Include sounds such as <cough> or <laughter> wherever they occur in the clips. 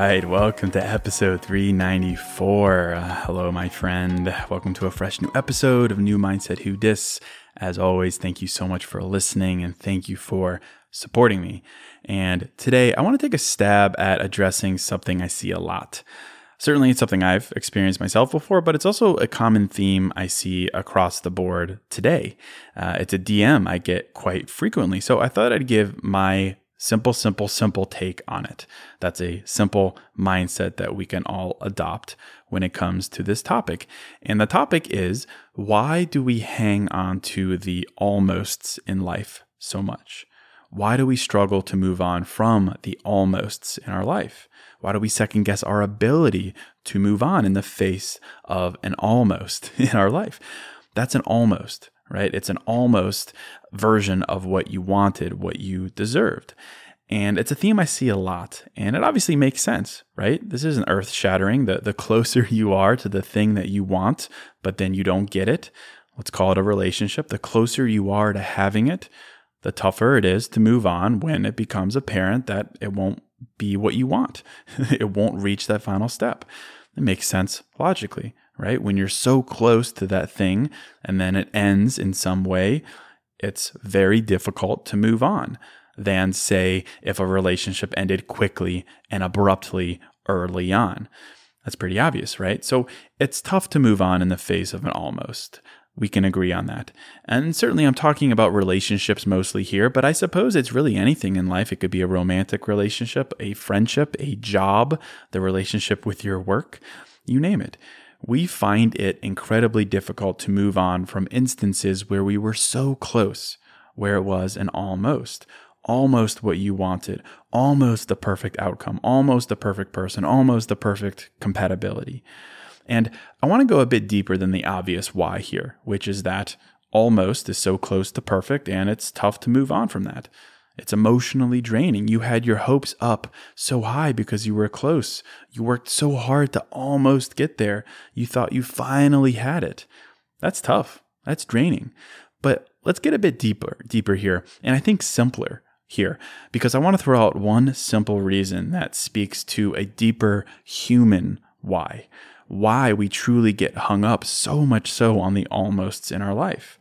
Right, welcome to episode 394. Uh, hello, my friend. Welcome to a fresh new episode of New Mindset Who Dis. As always, thank you so much for listening and thank you for supporting me. And today, I want to take a stab at addressing something I see a lot. Certainly, it's something I've experienced myself before, but it's also a common theme I see across the board today. Uh, it's a DM I get quite frequently. So I thought I'd give my Simple, simple, simple take on it. That's a simple mindset that we can all adopt when it comes to this topic. And the topic is why do we hang on to the almosts in life so much? Why do we struggle to move on from the almosts in our life? Why do we second guess our ability to move on in the face of an almost <laughs> in our life? That's an almost right? It's an almost version of what you wanted, what you deserved. And it's a theme I see a lot, and it obviously makes sense, right? This isn't earth shattering. The, the closer <laughs> you are to the thing that you want, but then you don't get it, let's call it a relationship, the closer you are to having it, the tougher it is to move on when it becomes apparent that it won't be what you want. <laughs> it won't reach that final step. It makes sense logically right? When you're so close to that thing and then it ends in some way, it's very difficult to move on than, say, if a relationship ended quickly and abruptly early on. That's pretty obvious, right? So it's tough to move on in the face of an almost. We can agree on that. And certainly, I'm talking about relationships mostly here, but I suppose it's really anything in life. It could be a romantic relationship, a friendship, a job, the relationship with your work, you name it we find it incredibly difficult to move on from instances where we were so close, where it was an almost, almost what you wanted, almost the perfect outcome, almost the perfect person, almost the perfect compatibility. And I want to go a bit deeper than the obvious why here, which is that almost is so close to perfect and it's tough to move on from that. It's emotionally draining. You had your hopes up so high because you were close. You worked so hard to almost get there. You thought you finally had it. That's tough. That's draining. But let's get a bit deeper, deeper here, and I think simpler here because I want to throw out one simple reason that speaks to a deeper human why. Why we truly get hung up so much so on the almosts in our life.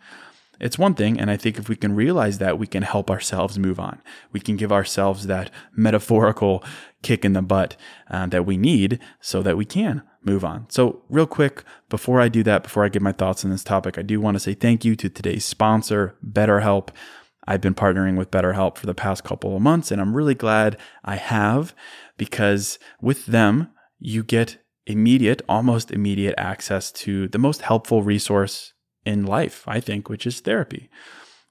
It's one thing, and I think if we can realize that, we can help ourselves move on. We can give ourselves that metaphorical kick in the butt uh, that we need so that we can move on. So, real quick, before I do that, before I give my thoughts on this topic, I do want to say thank you to today's sponsor, BetterHelp. I've been partnering with BetterHelp for the past couple of months, and I'm really glad I have because with them, you get immediate, almost immediate access to the most helpful resource in life, I think, which is therapy.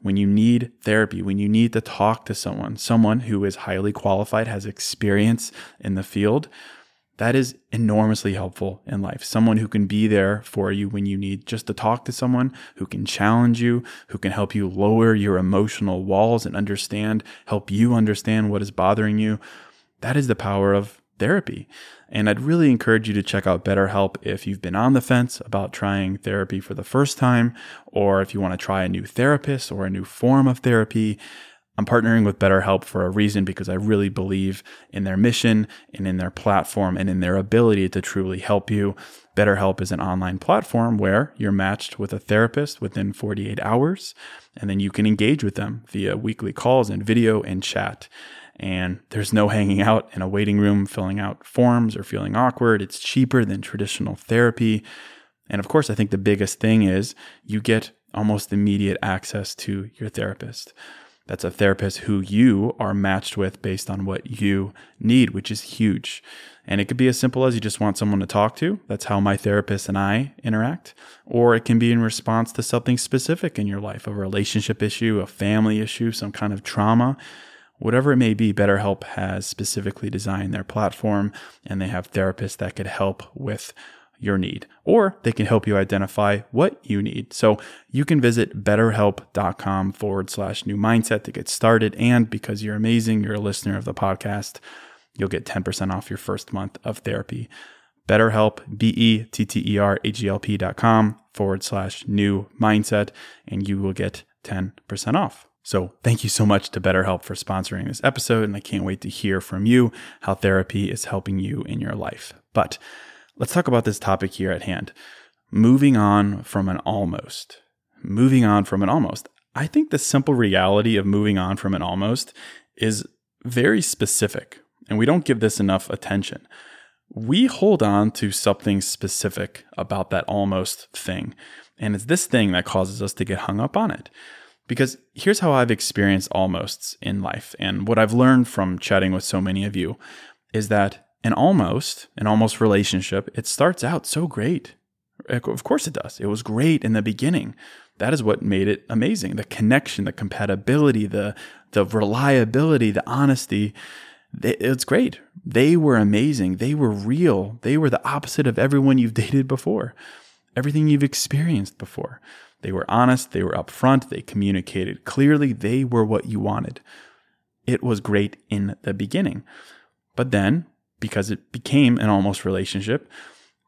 When you need therapy, when you need to talk to someone, someone who is highly qualified, has experience in the field, that is enormously helpful in life. Someone who can be there for you when you need just to talk to someone, who can challenge you, who can help you lower your emotional walls and understand, help you understand what is bothering you. That is the power of therapy. And I'd really encourage you to check out BetterHelp if you've been on the fence about trying therapy for the first time, or if you want to try a new therapist or a new form of therapy. I'm partnering with BetterHelp for a reason because I really believe in their mission and in their platform and in their ability to truly help you. BetterHelp is an online platform where you're matched with a therapist within 48 hours, and then you can engage with them via weekly calls and video and chat. And there's no hanging out in a waiting room filling out forms or feeling awkward. It's cheaper than traditional therapy. And of course, I think the biggest thing is you get almost immediate access to your therapist. That's a therapist who you are matched with based on what you need, which is huge. And it could be as simple as you just want someone to talk to. That's how my therapist and I interact. Or it can be in response to something specific in your life a relationship issue, a family issue, some kind of trauma. Whatever it may be, BetterHelp has specifically designed their platform and they have therapists that could help with your need, or they can help you identify what you need. So you can visit betterhelp.com forward slash new mindset to get started. And because you're amazing, you're a listener of the podcast, you'll get 10% off your first month of therapy. BetterHelp, B E T T E R H E L P dot com forward slash new mindset, and you will get 10% off. So, thank you so much to BetterHelp for sponsoring this episode, and I can't wait to hear from you how therapy is helping you in your life. But Let's talk about this topic here at hand. Moving on from an almost. Moving on from an almost. I think the simple reality of moving on from an almost is very specific, and we don't give this enough attention. We hold on to something specific about that almost thing, and it's this thing that causes us to get hung up on it. Because here's how I've experienced almosts in life, and what I've learned from chatting with so many of you is that an almost, an almost relationship, it starts out so great. Of course it does. It was great in the beginning. That is what made it amazing. The connection, the compatibility, the the reliability, the honesty. It's great. They were amazing. They were real. They were the opposite of everyone you've <laughs> dated before, everything you've experienced before. They were honest. They were upfront. They communicated clearly. They were what you wanted. It was great in the beginning. But then because it became an almost relationship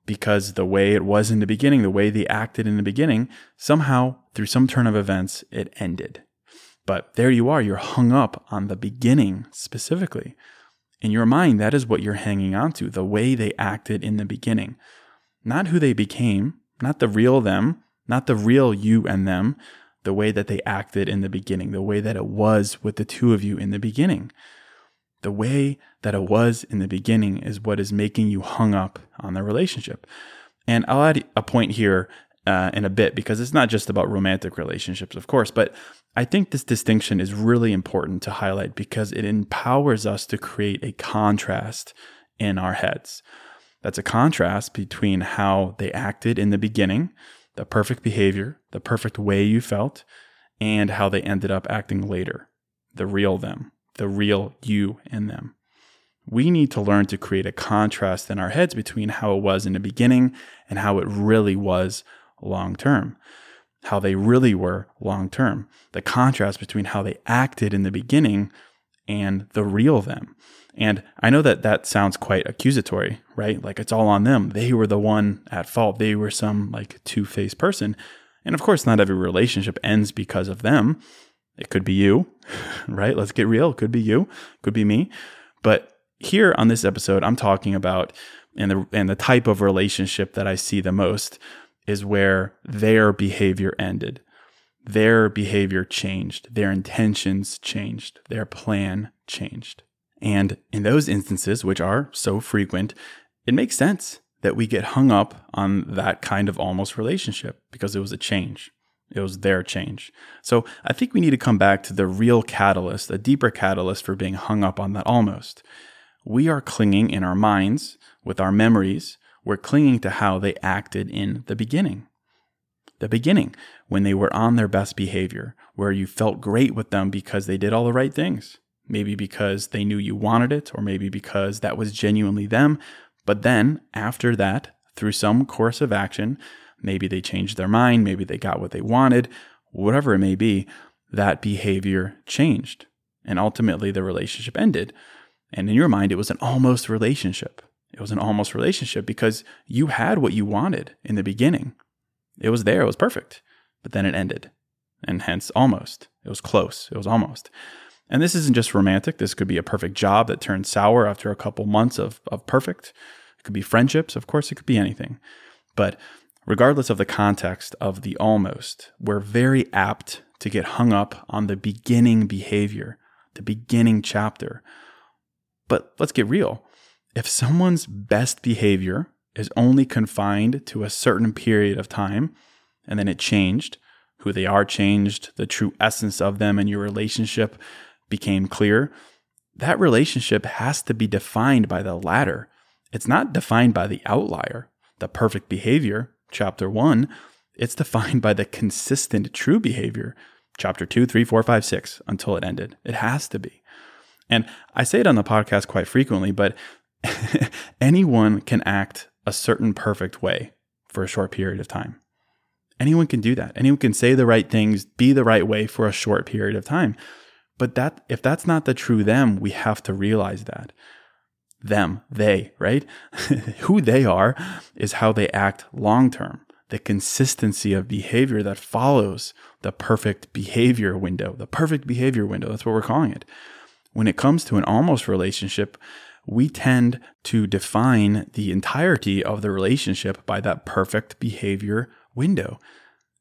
because the way it was in the beginning, the way they acted in the beginning, somehow through some turn of events, it ended. But there you are, you're hung up on the beginning specifically. In your mind, that is what you're hanging on to, the way they acted in the beginning. Not who they became, not the real them, not the real you and them, the way that they acted in the beginning, the way that it was with the two of you in the beginning. The way that it was in the beginning is what is making you hung up on the relationship. And I'll add a point here uh, in a bit because it's not just about romantic relationships, of course, but I think this distinction is really important to highlight because it empowers us to create a contrast in our heads. That's a contrast between how they acted in the beginning, the perfect behavior, the perfect way you felt, and how they ended up acting later, the real them the real you in them. We need to learn to create a contrast in our heads between how it was in the beginning and how it really was long term, how they really were long term. The contrast between how they acted in the beginning and the real them. And I know that that sounds quite accusatory, right? Like it's all on them. They were the one at fault. They were some like two faced person. And of course, not every relationship ends because of them. It could be you, <laughs> right? Let's get real. It could be you, could be me. But here on this episode, I'm talking about and the and the type of relationship that I see the most is where their behavior ended. Their behavior changed, their intentions changed, their plan changed. And in those instances, which are so frequent, it makes sense that we get hung up on that kind of almost relationship because it was a change. It was their change. So I think we need to come back to the real catalyst, a deeper catalyst for being hung up on that almost. We are clinging in our minds with our memories. We're clinging to how they acted in the beginning. The beginning, when they were on their best behavior, where you felt great with them because they did all the right things. Maybe because they knew you wanted it, or maybe because that was genuinely them. But then, after that, through some course of action, maybe they changed their mind, maybe they got what they wanted, whatever it may be, that behavior changed. And ultimately, the relationship ended. And in your mind, it was an almost relationship. It was an almost relationship because you had what you wanted in the beginning. It was there, it was perfect, but then it ended. And hence, almost. It was close, it was almost. And this isn't just romantic. This could be a perfect job that turned sour after a couple months of, of perfect. It could be friendships. Of course, it could be anything. But regardless of the context of the almost, we're very apt to get hung up on the beginning behavior, the beginning chapter. But let's get real. If someone's best behavior is only confined to a certain period of time and then it changed, who they are changed, the true essence of them and your relationship became clear, that relationship has to be defined by the latter. It's not defined by the outlier, the perfect behavior, chapter one. It's defined by the consistent true behavior, chapter two, three, four, five, six, until it ended. It has to be. And I say it on the podcast quite frequently, but <laughs> anyone can act a certain perfect way for a short period of time. Anyone can do that. Anyone can say the right things, be the right way for a short period of time. But that if that's not the true them, we have to realize that. Them, they, right? <laughs> Who they are is how they act long term. The consistency of behavior that follows the perfect behavior window, the perfect behavior window, that's what we're calling it. When it comes to an almost relationship, we tend to define the entirety of the relationship by that perfect behavior window.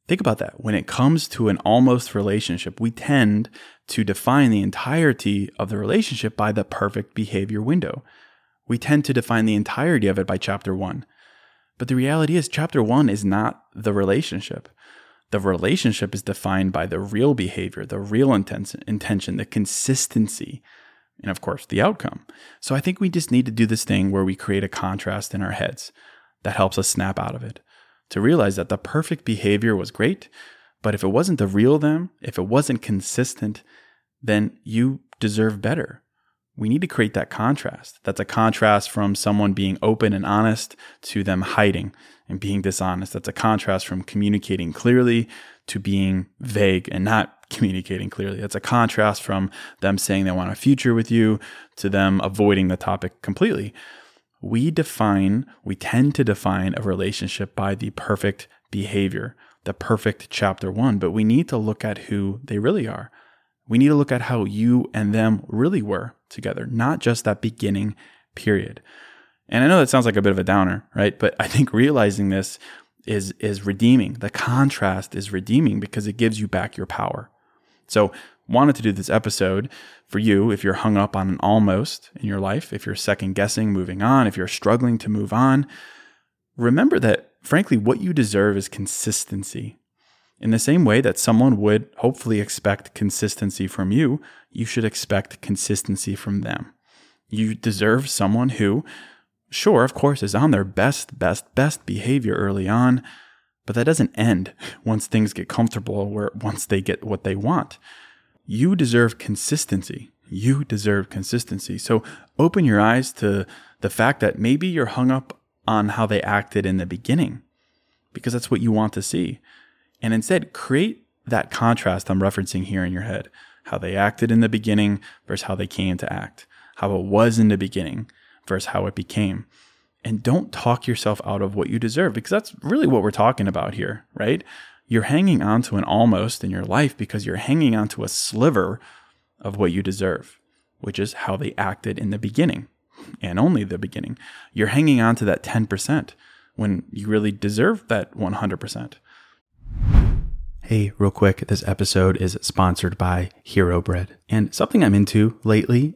Think about that. When it comes to an almost relationship, we tend to define the entirety of the relationship by the perfect behavior window. We tend to define the entirety of it by chapter one. But the reality is, chapter one is not the relationship. The relationship is defined by the real behavior, the real intention, the consistency, and of course, the outcome. So I think we just need to do this thing where we create a contrast in our heads that helps us snap out of it to realize that the perfect behavior was great, but if it wasn't the real them, if it wasn't consistent, then you deserve better. We need to create that contrast. That's a contrast from someone being open and honest to them hiding and being dishonest. That's a contrast from communicating clearly to being vague and not communicating clearly. That's a contrast from them saying they want a future with you to them avoiding the topic completely we define, we tend to define a relationship by the perfect behavior, the perfect chapter one, but we need to look at who they really are. We need to look at how you and them really were together, not just that beginning period. And I know that sounds like a bit of a downer, right? But I think realizing this is is redeeming. The contrast is redeeming because it gives you back your power. So wanted to do this episode for you if you're hung up on an almost in your life, if you're second guessing moving on, if you're struggling to move on. Remember that, frankly, what you deserve is consistency. In the same way that someone would hopefully expect consistency from you, you should expect consistency from them. You deserve someone who, sure, of course, is on their best, best, best behavior early on, but that doesn't end once things get comfortable or once they get what they want you deserve consistency. You deserve consistency. So open your eyes to the fact that maybe you're hung up on how they acted in the beginning because that's what you want to see. And instead, create that contrast I'm referencing here in your head how they acted in the beginning versus how they came to act, how it was in the beginning versus how it became. And don't talk yourself out of what you deserve because that's really what we're talking about here, right? you're hanging on to an almost in your life because you're hanging on to a sliver of what you deserve, which is how they acted in the beginning and only the beginning. You're hanging on to that 10% when you really deserve that 100%. Hey, real quick, this episode is sponsored by Hero Bread. And something I'm into lately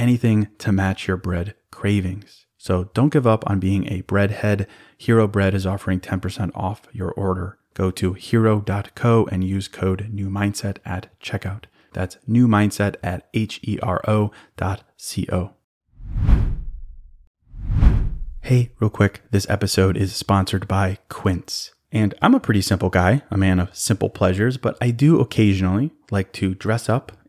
anything to match your bread cravings. So don't give up on being a breadhead. Hero Bread is offering 10% off your order. Go to hero.co and use code new mindset at checkout. That's new mindset at H E R O dot C O. Hey, real quick, this episode is sponsored by Quince. And I'm a pretty simple guy, a man of simple pleasures, but I do occasionally like to dress up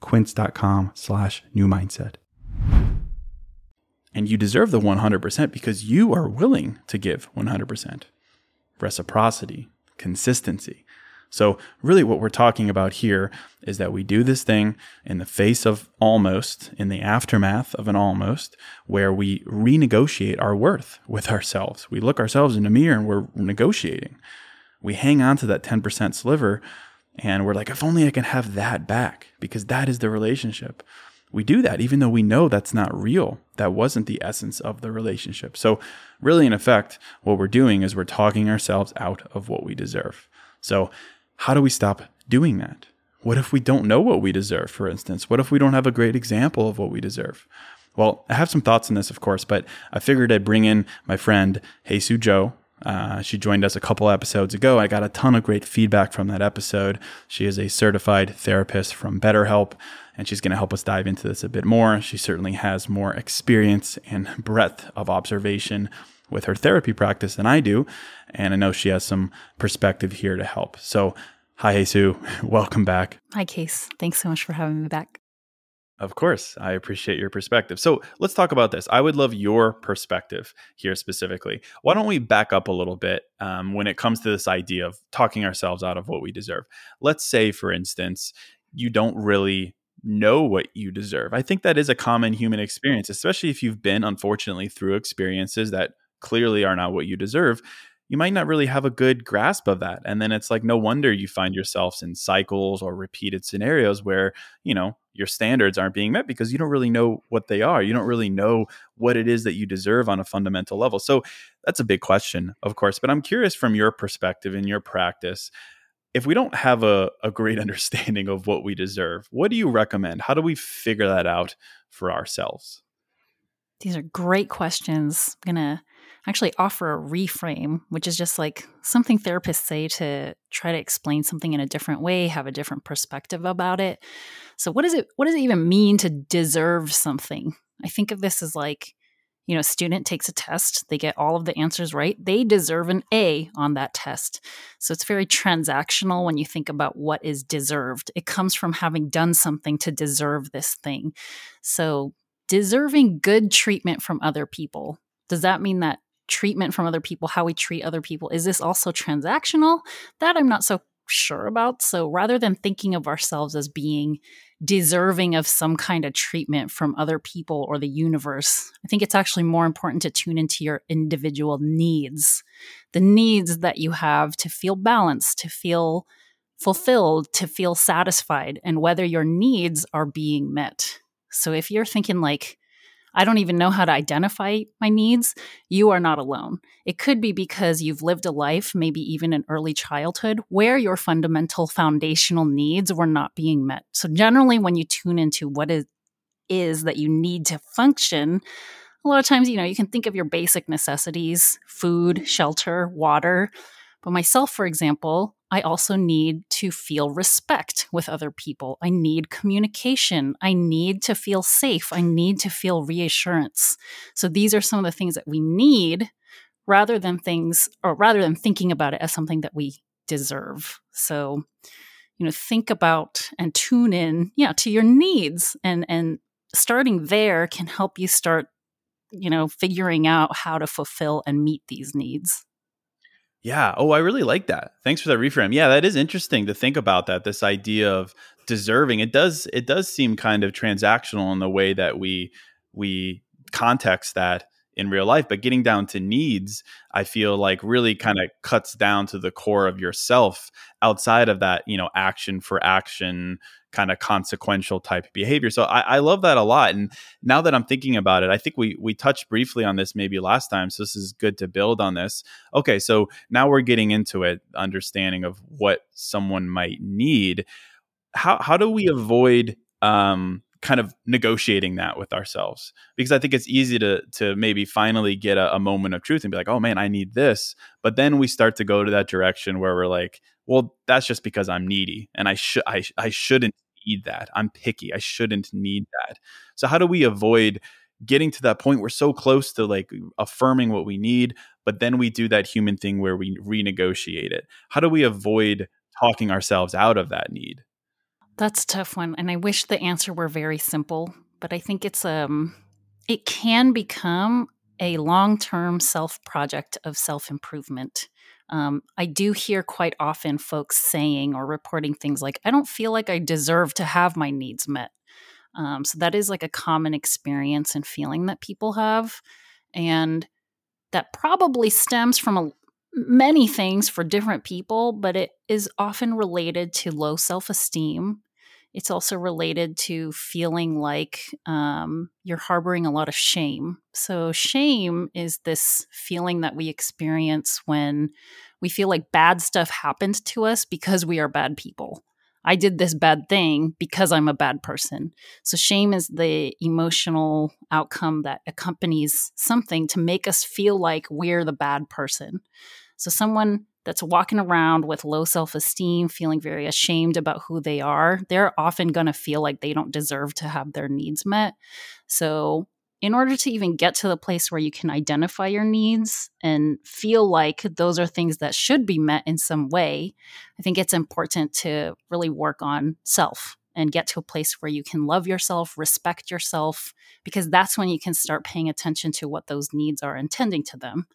quince.com slash new mindset. And you deserve the 100% because you are willing to give 100%. Reciprocity, consistency. So, really, what we're talking about here is that we do this thing in the face of almost, in the aftermath of an almost, where we renegotiate our worth with ourselves. We look ourselves in the mirror and we're negotiating. We hang on to that 10% sliver and we're like, if only I can have that back, because that is the relationship. We do that even though we know that's not real. That wasn't the essence of the relationship. So, really, in effect, what we're doing is we're talking ourselves out of what we deserve. So, how do we stop doing that? What if we don't know what we deserve, for instance? What if we don't have a great example of what we deserve? Well, I have some thoughts on this, of course, but I figured I'd bring in my friend Jesus Joe, uh, she joined us a couple episodes ago. I got a ton of great feedback from that episode. She is a certified therapist from BetterHelp, and she's going to help us dive into this a bit more. She certainly has more experience and breadth of observation with her therapy practice than I do, and I know she has some perspective here to help. So, hi, Jesus. <laughs> Welcome back. Hi, Case. Thanks so much for having me back. Of course, I appreciate your perspective. So let's talk about this. I would love your perspective here specifically. Why don't we back up a little bit um, when it comes to this idea of talking ourselves out of what we deserve? Let's say, for instance, you don't really know what you deserve. I think that is a common human experience, especially if you've been, unfortunately, through experiences that clearly are not what you deserve you might not really have a good grasp of that. And then it's like, no wonder you find yourselves in cycles or repeated scenarios where, you know, your standards aren't being met because you don't really know what they are. You don't really know what it is that you deserve on a fundamental level. So that's a big question, of course. But I'm curious from your perspective in your practice, if we don't have a, a great <laughs> understanding of what we deserve, what do you recommend? How do we figure that out for ourselves? These are great questions. I'm to actually offer a reframe, which is just like something therapists say to try to explain something in a different way, have a different perspective about it. So what does it what does it even mean to deserve something? I think of this as like you know, a student takes a test, they get all of the answers right, they deserve an A on that test. So it's very transactional when you think about what is deserved. It comes from having done something to deserve this thing. So deserving good treatment from other people. Does that mean that treatment from other people, how we treat other people. Is this also transactional? That I'm not so sure about. So rather than thinking of ourselves as being deserving of some kind of treatment from other people or the universe, I think it's actually more important to tune into your individual needs, the needs that you have to feel balanced, to feel fulfilled, to feel satisfied, and whether your needs are being met. So if you're thinking like, I don't even know how to identify my needs, you are not alone. It could be because you've lived a life, maybe even in early childhood, where your fundamental foundational needs were not being met. So, generally, when you tune into what it is that you need to function, a lot of times, you know, you can think of your basic necessities food, shelter, water. But myself, for example, I also need to feel respect with other people. I need communication. I need to feel safe. I need to feel reassurance. So these are some of the things that we need rather than things, or rather than thinking about it as something that we deserve. So, you know, think about and tune in, yeah, to your needs and, and starting there can help you start, you know, figuring out how to fulfill and meet these needs. Yeah. Oh, I really like that. Thanks for that reframe. Yeah, that is interesting to think about that. This idea of deserving. It does it does seem kind of transactional in the way that we we context that in real life, but getting down to needs, I feel like really kind of cuts down to the core of yourself outside of that, you know, action for action kind of consequential type behavior. So I, I, love that a lot. And now that I'm thinking about it, I think we we touched briefly on this maybe last time. So this is good to build on this. Okay, so now we're getting into it, understanding of what someone might need. How how do we avoid um kind of negotiating that with ourselves. Because i think it's easy to to maybe finally get a, a, moment of truth and be like oh man i need this. But then we start to go to that direction where we're like well that's just because i'm needy and i should I, I shouldn't need that. I'm picky. I shouldn't need that. So how do we avoid getting to that point? We're so close to like affirming what we need but then we do that human thing where we renegotiate it. How do we avoid talking ourselves out of that need that's a tough one. And I wish the answer were very simple, but I think it's um it can become a long-term self project of self-improvement. Um, I do hear quite often folks saying or reporting things like, I don't feel like I deserve to have my needs met. Um, so that is like a common experience and feeling that people have. And that probably stems from a, many things for different people, but it is often related to low self esteem it's also related to feeling like um, you're harboring a lot of shame. So, shame is this feeling that we experience when we feel like bad stuff happened to us because we are bad people. I did this bad thing because I'm a bad person. So, shame is the emotional outcome that accompanies something to make us feel like we're the bad person. So, someone that's walking around with low self esteem, feeling very ashamed about who they are, they're often going to feel like they don't deserve to have their needs met. So, in order to even get to the place where you can identify your needs and feel like those are things that should be met in some way, I think it's important to really work on self and get to a place where you can love yourself, respect yourself, because that's when you can start paying attention to what those needs are intending to them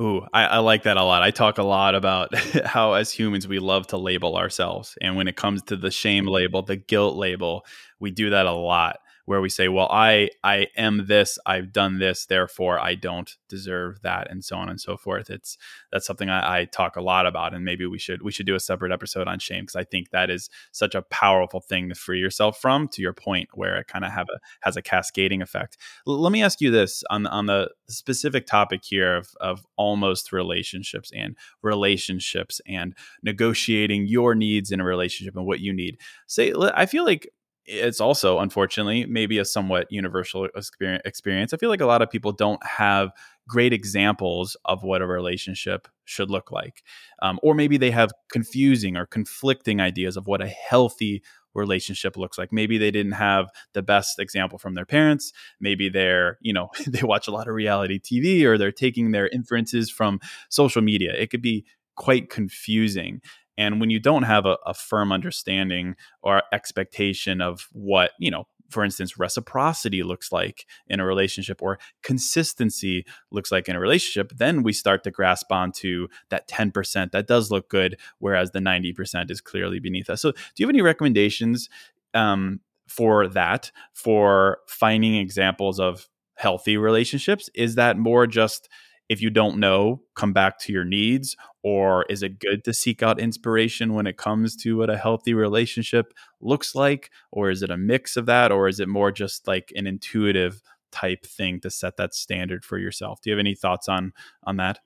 Ooh, I, I, like that a lot. I talk a lot about <laughs> how, as humans, we love to label ourselves. And when it comes to the shame label, the guilt label, we do that a lot where we say, well, I I am this, I've done this, therefore I don't deserve that, and so on and so forth. It's that's something I, I talk a lot about, and maybe we should we should do a separate episode on shame because I think that is such a powerful thing to free yourself from. To your point, where it kind of have a has a cascading effect. L- let me ask you this on on the specific topic here of of almost relationships and relationships and negotiating your needs in a relationship and what you need. Say, I feel like it's also unfortunately maybe a somewhat universal experience. I feel like a lot of people don't have great examples of what a relationship should look like um, or maybe they have confusing or conflicting ideas of what a healthy relationship looks like. Maybe they didn't have the best example from their parents. Maybe they're you know <laughs> they watch a lot of reality tv or they're taking their inferences from social media. It could be quite confusing and when you don't have a, a firm understanding or expectation of what, you know, for instance, reciprocity looks like in a relationship or consistency looks like in a relationship, then we start to grasp onto that 10% that does look good, whereas the 90% is clearly beneath us. So, do you have any recommendations um, for that, for finding examples of healthy relationships? Is that more just if you don't know, come back to your needs? Or is it good to seek out inspiration when it comes to what a healthy relationship looks like? Or is it a mix of that? Or is it more just like an intuitive type thing to set that standard for yourself. Do you have any thoughts on on that?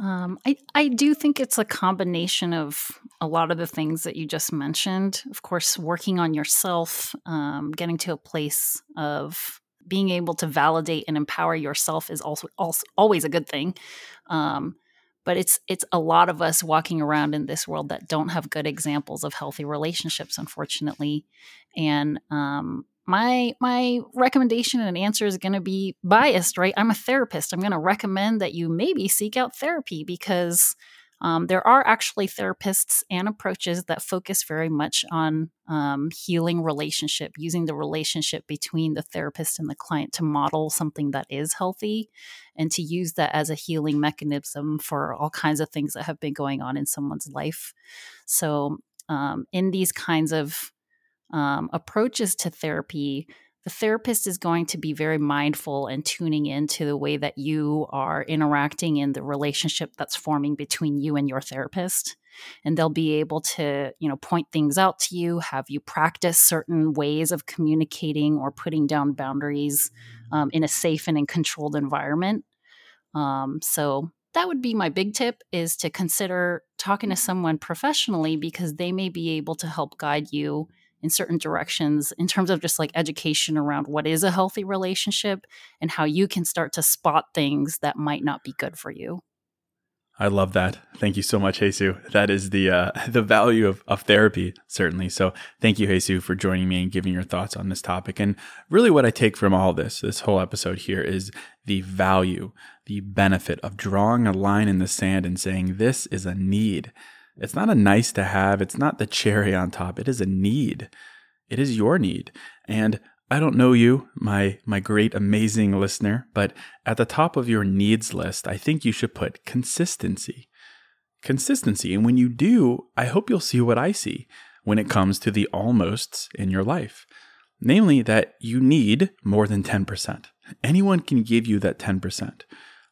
Um, I, I do think it's a combination of a lot of the things that you just mentioned. Of course, working on yourself, um, getting to a place of being able to validate and empower yourself is also, also always a good thing. Um, but it's it's a lot of us walking around in this world that don't have good examples of healthy relationships, unfortunately. And um, my my recommendation and answer is going to be biased right i'm a therapist i'm going to recommend that you maybe seek out therapy because um, there are actually therapists and approaches that focus very much on um, healing relationship using the relationship between the therapist and the client to model something that is healthy and to use that as a healing mechanism for all kinds of things that have been going on in someone's life. So um, in these kinds of um, approaches to therapy, the therapist is going to be very mindful and tuning into the way that you are interacting in the relationship that's forming between you and your therapist. And they'll be able to you know point things out to you have you practice certain ways of communicating or putting down boundaries um, in a safe and in controlled environment. Um, so that would be my big tip is to consider talking to someone professionally because they may be able to help guide you in certain directions in terms of just like education around what is a healthy relationship and how you can start to spot things that might not be good for you. I love that. Thank you so much, Jesus. That is the uh, <laughs> the value of, of therapy, certainly. So thank you, Jesus, for joining me and giving your thoughts on this topic. And really what I take from all this, this whole episode here is the value, the benefit of drawing a line in the sand and saying, this is a need. It's not a nice to have. It's not the cherry on top. It is a need. It is your need. And I don't know you, my my great amazing listener, but at the top of your needs list, I think you should put consistency. Consistency. And when you do, I hope you'll see what I see when it comes to the almosts in your life. Namely that you need more than 10%. Anyone can give you that 10%.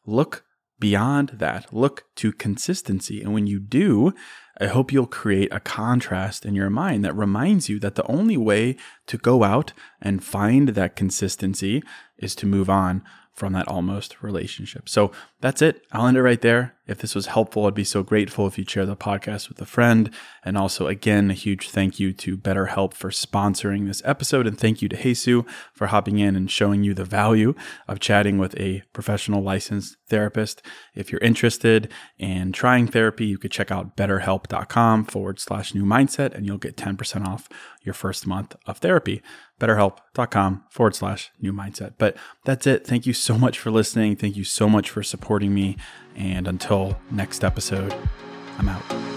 Look beyond that. Look to consistency. And when you do, I hope you'll create a contrast in your mind that reminds you that the only way to go out and find that consistency is to move on from that almost relationship. So that's it. I'll end it right there. If this was helpful, I'd be so grateful if you'd share the podcast with a friend. And also, again, a huge thank you to BetterHelp for sponsoring this episode. And thank you to Jesus for hopping in and showing you the value of chatting with a professional licensed therapist. If you're interested in trying therapy, you could check out betterhelp.com forward slash new mindset and you'll get 10% off your first month of therapy betterhelp.com forward slash new mindset. But that's it. Thank you so much for listening. Thank you so much for supporting me. And until next episode, I'm out.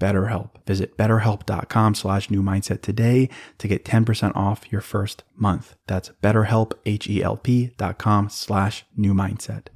BetterHelp. Visit betterhelp.com slash new mindset today to get 10% off your first month. That's betterhelp, H-E-L-P dot com slash new mindset.